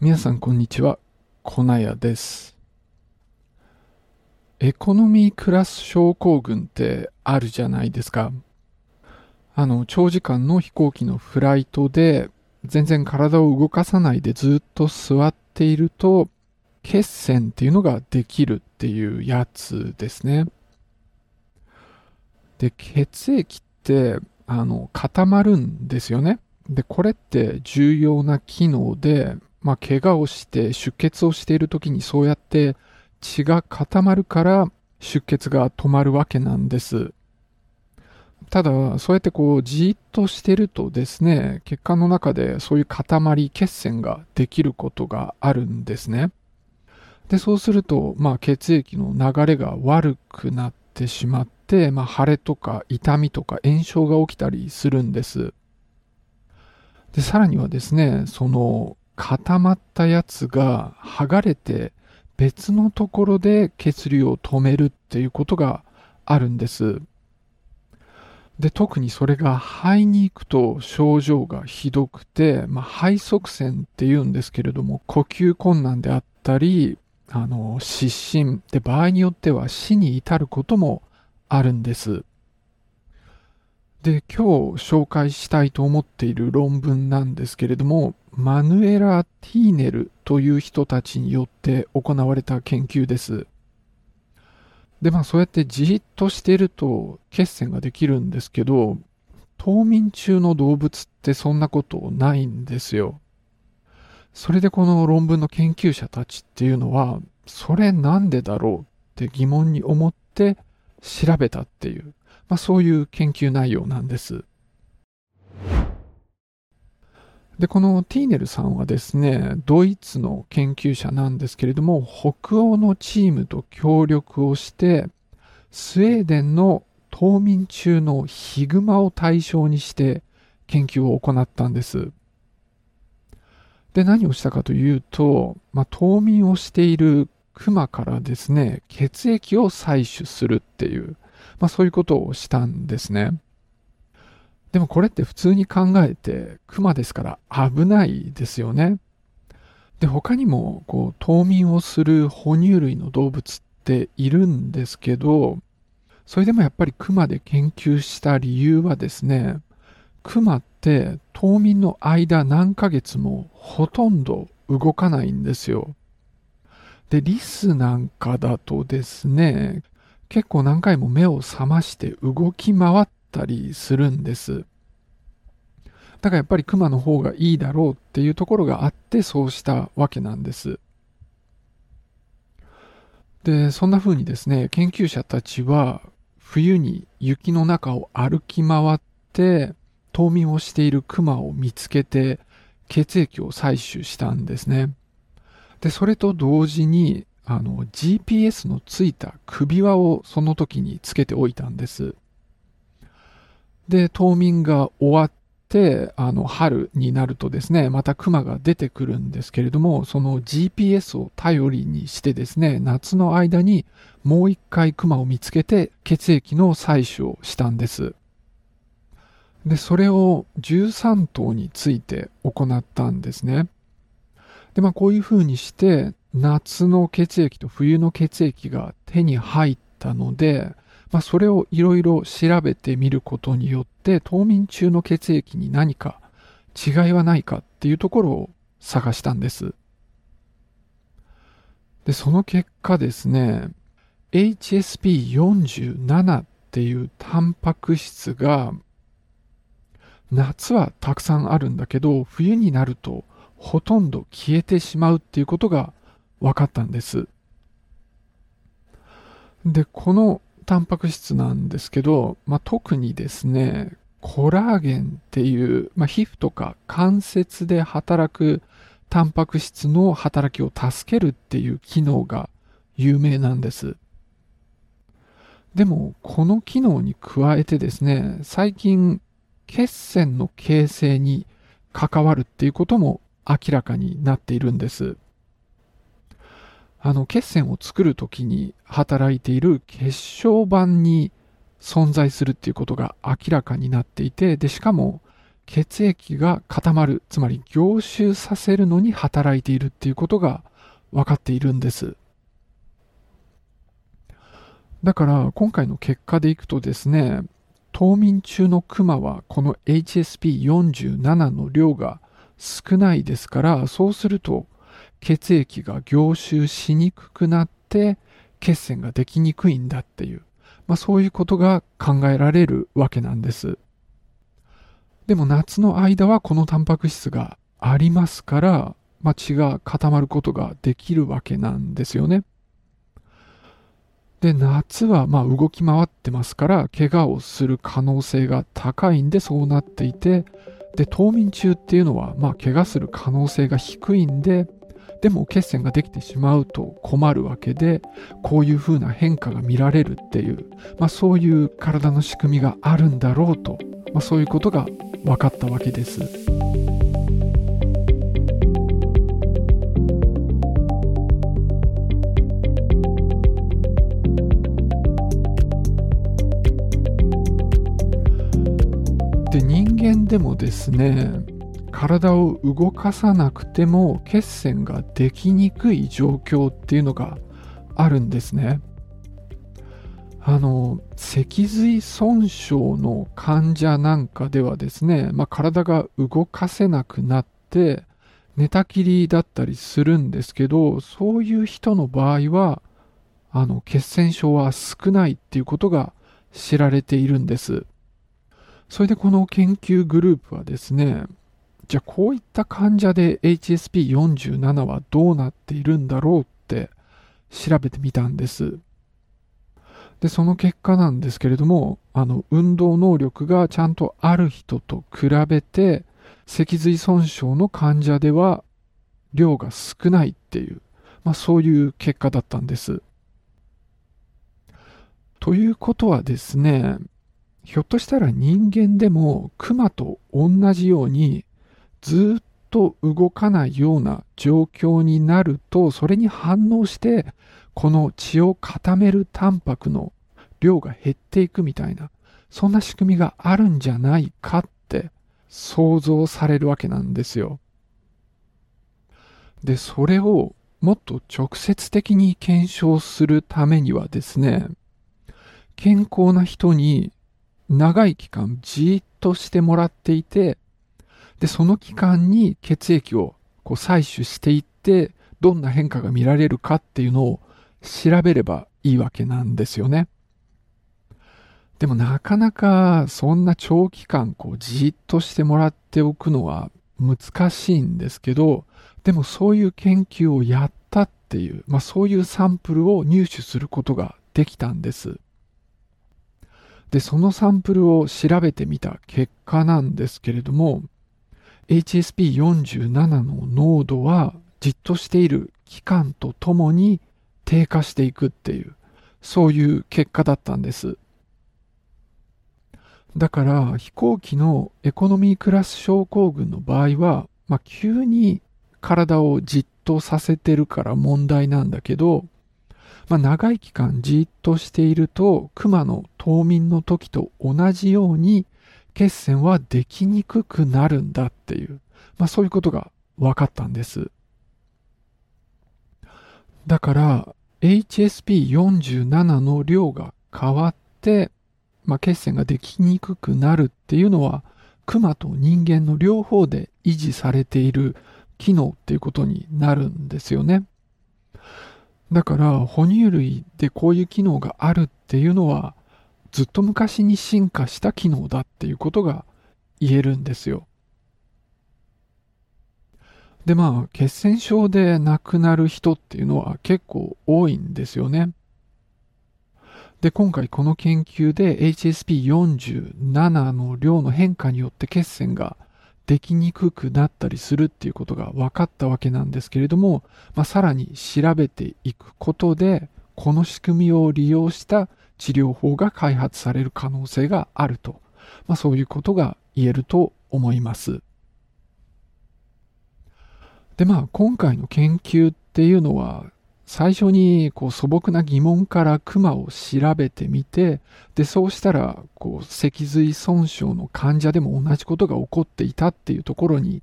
皆さんこんにちは、コナヤです。エコノミークラス症候群ってあるじゃないですか。あの、長時間の飛行機のフライトで全然体を動かさないでずっと座っていると血栓っていうのができるっていうやつですね。で、血液ってあの固まるんですよね。で、これって重要な機能で、まあ、怪我をして出血をしている時にそうやって血が固まるから出血が止まるわけなんです。ただ、そうやってこうじっとしてるとですね、血管の中でそういう塊、血栓ができることがあるんですね。で、そうすると、まあ血液の流れが悪くなってしまって、まあ腫れとか痛みとか炎症が起きたりするんです。で、さらにはですね、その固まったやつが剥がれて別のところで血流を止めるっていうことがあるんです。で、特にそれが肺に行くと症状がひどくて、まあ、肺塞栓って言うんですけれども、呼吸困難であったり、あの、失神で場合によっては死に至ることもあるんです。で、今日紹介したいと思っている論文なんですけれども、マヌエラ・ティーネルという人たちによって行われた研究です。で、まあそうやってじっとしていると血栓ができるんですけど、冬眠中の動物ってそんなことないんですよ。それでこの論文の研究者たちっていうのは、それなんでだろうって疑問に思って調べたっていう、まあそういう研究内容なんです。で、このティーネルさんはですね、ドイツの研究者なんですけれども、北欧のチームと協力をして、スウェーデンの冬眠中のヒグマを対象にして研究を行ったんです。で、何をしたかというと、まあ、冬眠をしているクマからですね、血液を採取するっていう、まあ、そういうことをしたんですね。でもこれって普通に考えて、クマですから危ないですよね。で、他にも、こう、冬眠をする哺乳類の動物っているんですけど、それでもやっぱりクマで研究した理由はですね、クマって冬眠の間何ヶ月もほとんど動かないんですよ。で、リスなんかだとですね、結構何回も目を覚まして動き回ったりするんです。だからやっぱりクマの方がいいだろうっていうところがあってそうしたわけなんです。で、そんな風にですね、研究者たちは冬に雪の中を歩き回って冬眠をしているクマを見つけて血液を採取したんですね。で、それと同時にあの GPS のついた首輪をその時につけておいたんです。で、冬眠が終わって、あの、春になるとですね、また熊が出てくるんですけれども、その GPS を頼りにしてですね、夏の間にもう一回熊を見つけて血液の採取をしたんです。で、それを13頭について行ったんですね。で、まあこういう風にして、夏の血液と冬の血液が手に入ったので、まあ、それをいろいろ調べてみることによって、冬眠中の血液に何か違いはないかっていうところを探したんです。で、その結果ですね、HSP47 っていうタンパク質が夏はたくさんあるんだけど、冬になるとほとんど消えてしまうっていうことが分かったんです。で、このタンパク質なんですけど、まあ、特にですね、コラーゲンっていう、まあ、皮膚とか関節で働くタンパク質の働きを助けるっていう機能が有名なんです。でも、この機能に加えてですね、最近、血栓の形成に関わるっていうことも明らかになっているんです。あの、血栓を作るときに働いている血小板に存在するっていうことが明らかになっていて、で、しかも血液が固まる、つまり凝集させるのに働いているっていうことが分かっているんです。だから今回の結果でいくとですね、冬眠中のクマはこの HSP47 の量が少ないですから、そうすると血液が凝集しにくくなって血栓ができにくいんだっていう、まあそういうことが考えられるわけなんです。でも夏の間はこのタンパク質がありますから、まあ、血が固まることができるわけなんですよね。で、夏はま動き回ってますから、怪我をする可能性が高いんでそうなっていて、で、冬眠中っていうのはまあ怪我する可能性が低いんで、でも血栓ができてしまうと困るわけで、こういう風な変化が見られるっていう、まあそういう体の仕組みがあるんだろうと、まあそういうことが分かったわけです。で人間でもですね体を動かさなくても血栓ができにくい状況っていうのがあるんですね。あの脊髄損傷の患者なんかではですね、まあ、体が動かせなくなって寝たきりだったりするんですけどそういう人の場合はあの血栓症は少ないっていうことが知られているんです。それでこの研究グループはですね、じゃあこういった患者で HSP47 はどうなっているんだろうって調べてみたんです。で、その結果なんですけれども、あの、運動能力がちゃんとある人と比べて、脊髄損傷の患者では量が少ないっていう、まあそういう結果だったんです。ということはですね、ひょっとしたら人間でも熊と同じようにずっと動かないような状況になるとそれに反応してこの血を固めるタンパクの量が減っていくみたいなそんな仕組みがあるんじゃないかって想像されるわけなんですよ。で、それをもっと直接的に検証するためにはですね、健康な人に長い期間じっとしてもらっていて、で、その期間に血液をこう採取していって、どんな変化が見られるかっていうのを調べればいいわけなんですよね。でもなかなかそんな長期間こうじっとしてもらっておくのは難しいんですけど、でもそういう研究をやったっていう、まあそういうサンプルを入手することができたんです。で、そのサンプルを調べてみた結果なんですけれども、HSP47 の濃度はじっとしている期間とともに低下していくっていう、そういう結果だったんです。だから飛行機のエコノミークラス症候群の場合は、まあ、急に体をじっとさせてるから問題なんだけど、まあ、長い期間じっとしていると、熊の冬眠の時と同じように血栓はできにくくなるんだっていう、まあ、そういうことが分かったんです。だから HSP47 の量が変わって、まあ、血栓ができにくくなるっていうのは熊と人間の両方で維持されている機能っていうことになるんですよね。だから哺乳類でこういう機能があるっていうのはずっと昔に進化した機能だっていうことが言えるんですよ。でまあ血栓症で亡くなる人っていうのは結構多いんですよね。で今回この研究で HSP47 の量の変化によって血栓ができにくくなったりするっていうことが分かったわけなんですけれども、まあ、さらに調べていくことで、この仕組みを利用した治療法が開発される可能性があると、まあ、そういうことが言えると思います。で、まあ、今回の研究っていうのは、最初にこう素朴な疑問からクマを調べてみて、で、そうしたら、こう、脊髄損傷の患者でも同じことが起こっていたっていうところに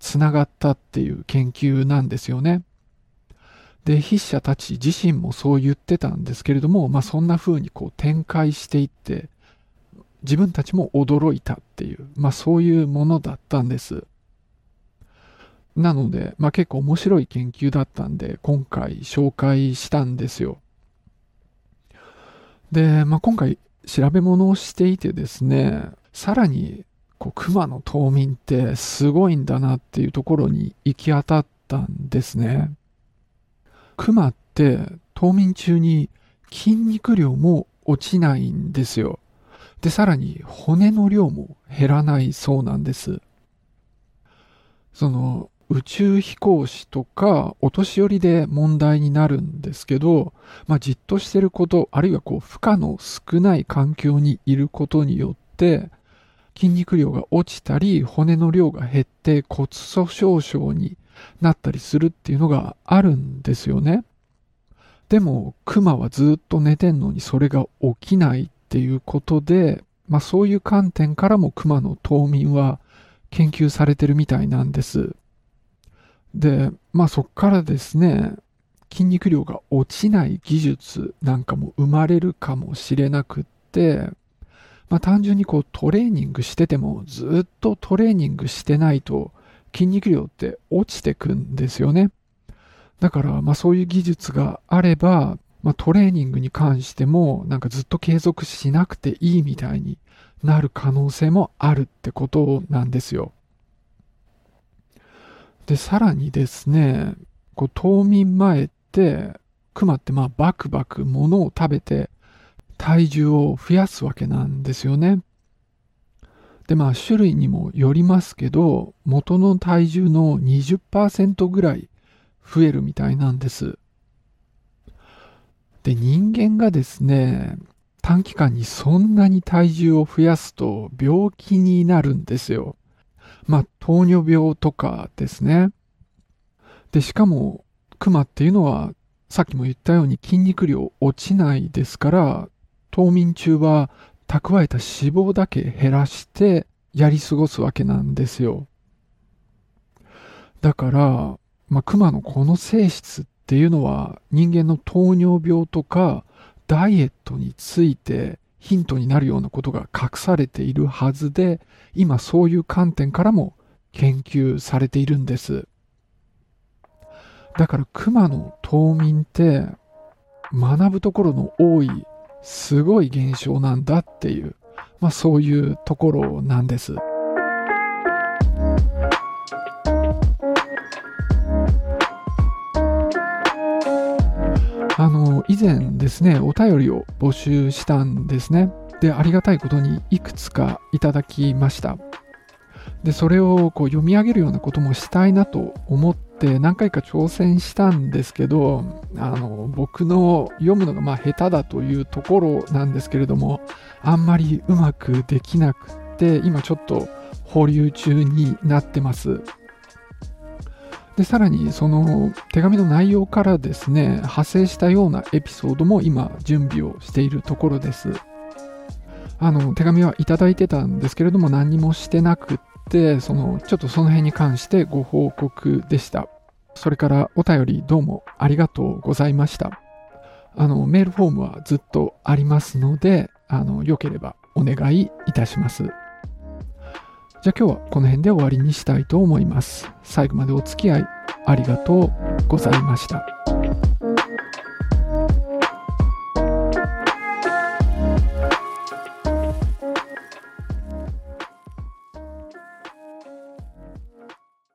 つながったっていう研究なんですよね。で、筆者たち自身もそう言ってたんですけれども、まあそんな風にこう展開していって、自分たちも驚いたっていう、まあそういうものだったんです。なので、まあ結構面白い研究だったんで、今回紹介したんですよ。で、まあ今回調べ物をしていてですね、さらに、こう、熊の冬眠ってすごいんだなっていうところに行き当たったんですね。熊って冬眠中に筋肉量も落ちないんですよ。で、さらに骨の量も減らないそうなんです。その、宇宙飛行士とかお年寄りで問題になるんですけど、まあ、じっとしてること、あるいはこう負荷の少ない環境にいることによって、筋肉量が落ちたり、骨の量が減って骨粗鬆症になったりするっていうのがあるんですよね。でも、クマはずっと寝てんのにそれが起きないっていうことで、まあそういう観点からもクマの冬眠は研究されてるみたいなんです。で、まあそっからですね、筋肉量が落ちない技術なんかも生まれるかもしれなくって、まあ単純にこうトレーニングしててもずっとトレーニングしてないと筋肉量って落ちてくんですよね。だからまあそういう技術があれば、まあトレーニングに関してもなんかずっと継続しなくていいみたいになる可能性もあるってことなんですよ。で、さらにですね、こう冬眠前って、熊ってまあバクバク物を食べて体重を増やすわけなんですよね。でまあ種類にもよりますけど、元の体重の20%ぐらい増えるみたいなんです。で、人間がですね、短期間にそんなに体重を増やすと病気になるんですよ。まあ、糖尿病とかですね。で、しかも、熊っていうのは、さっきも言ったように筋肉量落ちないですから、冬眠中は蓄えた脂肪だけ減らしてやり過ごすわけなんですよ。だから、まあ、熊のこの性質っていうのは人間の糖尿病とかダイエットについてヒントになるようなことが隠されているはずで、今そういう観点からも研究されているんです。だから熊の冬眠って学ぶところの多いすごい現象なんだっていう、まあそういうところなんです。あの、以前ですね、お便りを募集したんですね。で、ありがたいことにいくつかいただきました。で、それをこう読み上げるようなこともしたいなと思って何回か挑戦したんですけど、あの、僕の読むのがまあ下手だというところなんですけれども、あんまりうまくできなくって、今ちょっと保留中になってます。で、さらにその手紙の内容からですね、派生したようなエピソードも今準備をしているところです。あの、手紙はいただいてたんですけれども何もしてなくって、その、ちょっとその辺に関してご報告でした。それからお便りどうもありがとうございました。あの、メールフォームはずっとありますので、あの、よければお願いいたします。じゃあ今日はこの辺で終わりにしたいと思います。最後までお付き合いありがとうございました。